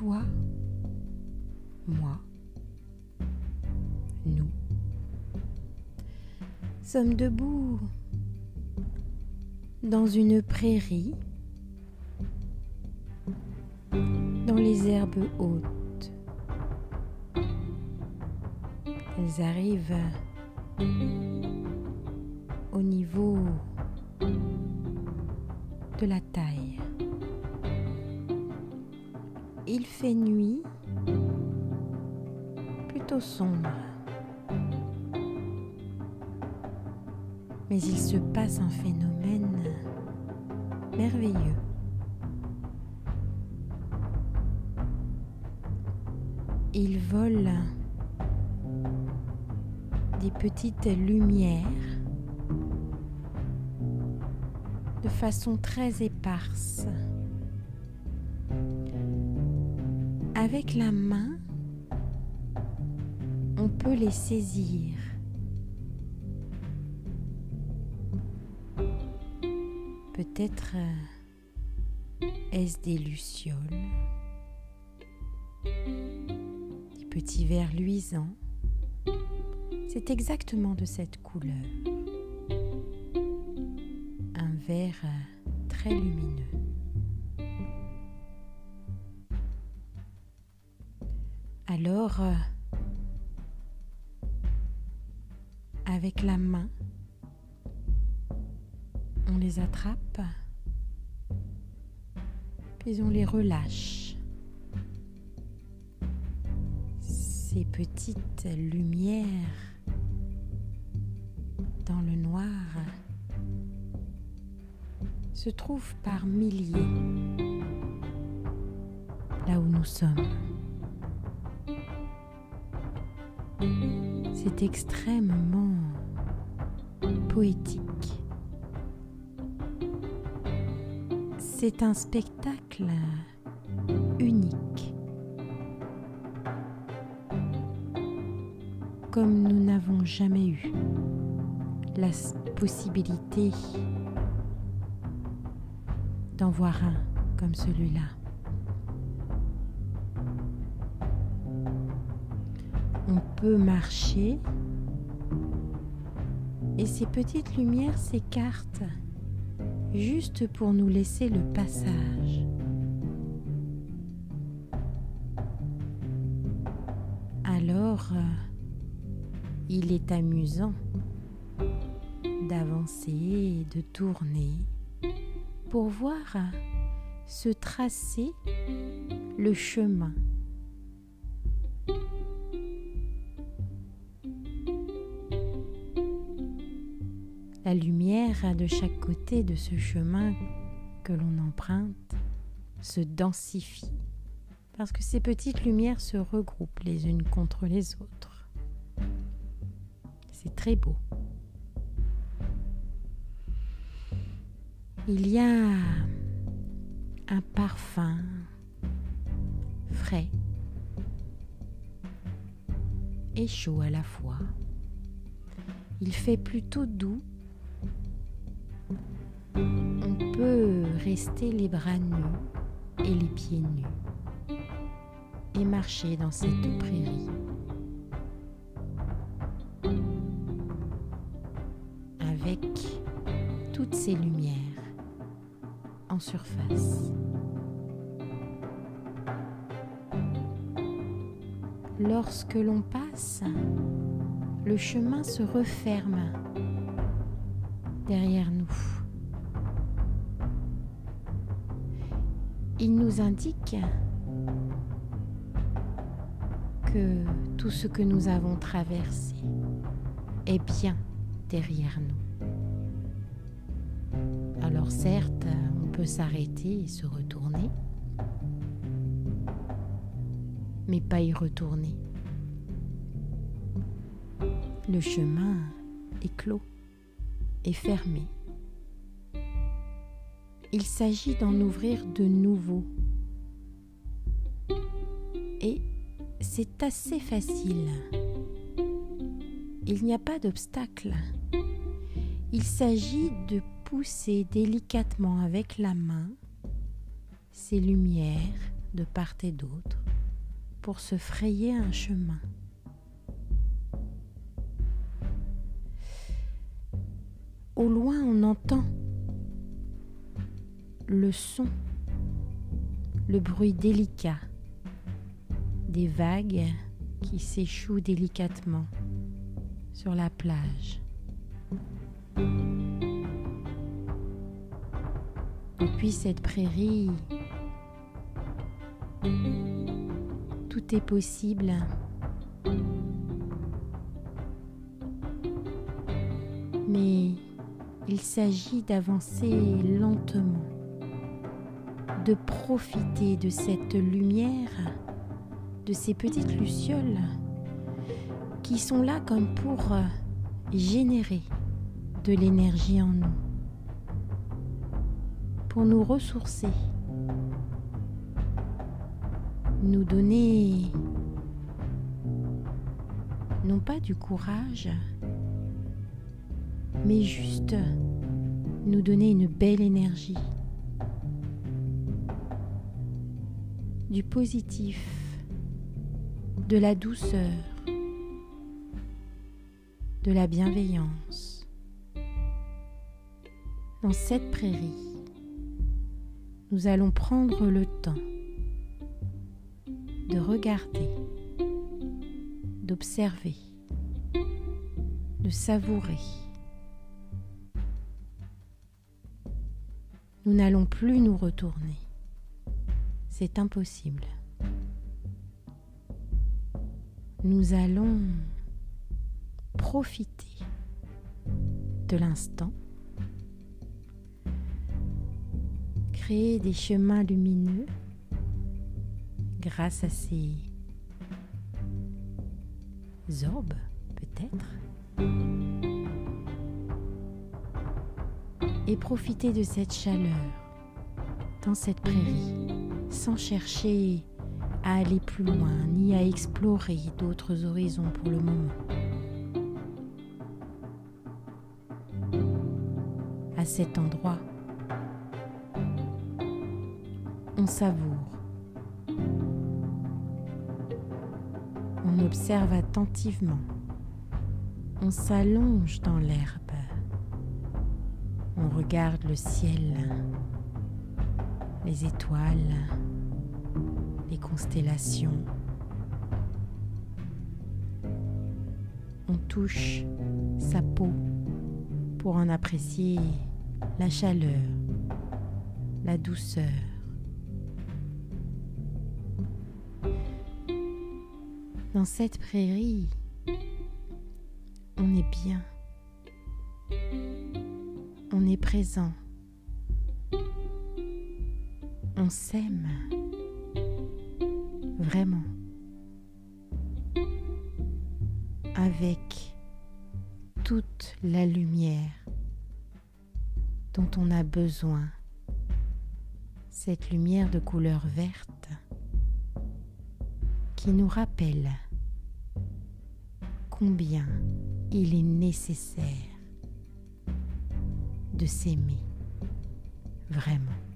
toi, moi, nous sommes debout dans une prairie, dans les herbes hautes. Elles arrivent au niveau de la taille. Il fait nuit, plutôt sombre. Mais il se passe un phénomène merveilleux. Il vole des petites lumières de façon très éparse. Avec la main, on peut les saisir. Peut-être euh, est-ce des lucioles, des petits vers luisants. C'est exactement de cette couleur. Un vert euh, très lumineux. Alors, euh, avec la main, on les attrape, puis on les relâche. Ces petites lumières dans le noir se trouvent par milliers là où nous sommes. C'est extrêmement poétique. C'est un spectacle unique. Comme nous n'avons jamais eu la possibilité d'en voir un comme celui-là. Peut marcher et ces petites lumières s'écartent juste pour nous laisser le passage. Alors, euh, il est amusant d'avancer et de tourner pour voir se tracer le chemin. La lumière de chaque côté de ce chemin que l'on emprunte se densifie parce que ces petites lumières se regroupent les unes contre les autres. C'est très beau. Il y a un parfum frais et chaud à la fois. Il fait plutôt doux on peut rester les bras nus et les pieds nus et marcher dans cette prairie. Avec toutes ces lumières en surface. Lorsque l'on passe, le chemin se referme derrière nous. Il nous indique que tout ce que nous avons traversé est bien derrière nous. Alors certes, on peut s'arrêter et se retourner, mais pas y retourner. Le chemin est clos est fermé. Il s'agit d'en ouvrir de nouveaux. Et c'est assez facile. Il n'y a pas d'obstacle. Il s'agit de pousser délicatement avec la main ces lumières de part et d'autre pour se frayer un chemin. Au loin, on entend le son, le bruit délicat des vagues qui s'échouent délicatement sur la plage. Depuis cette prairie, tout est possible. Mais il s'agit d'avancer lentement, de profiter de cette lumière, de ces petites lucioles qui sont là comme pour générer de l'énergie en nous, pour nous ressourcer, nous donner non pas du courage, mais juste nous donner une belle énergie, du positif, de la douceur, de la bienveillance. Dans cette prairie, nous allons prendre le temps de regarder, d'observer, de savourer. Nous n'allons plus nous retourner. C'est impossible. Nous allons profiter de l'instant, créer des chemins lumineux grâce à ces orbes peut-être, et profiter de cette chaleur dans cette prairie sans chercher à aller plus loin ni à explorer d'autres horizons pour le moment. À cet endroit, on savoure On observe attentivement. On s'allonge dans l'herbe. On regarde le ciel, les étoiles, les constellations. On touche sa peau pour en apprécier la chaleur, la douceur. Dans cette prairie, on est bien. On est présent. On s'aime. Vraiment. Avec toute la lumière dont on a besoin. Cette lumière de couleur verte qui nous rappelle combien il est nécessaire de s'aimer vraiment.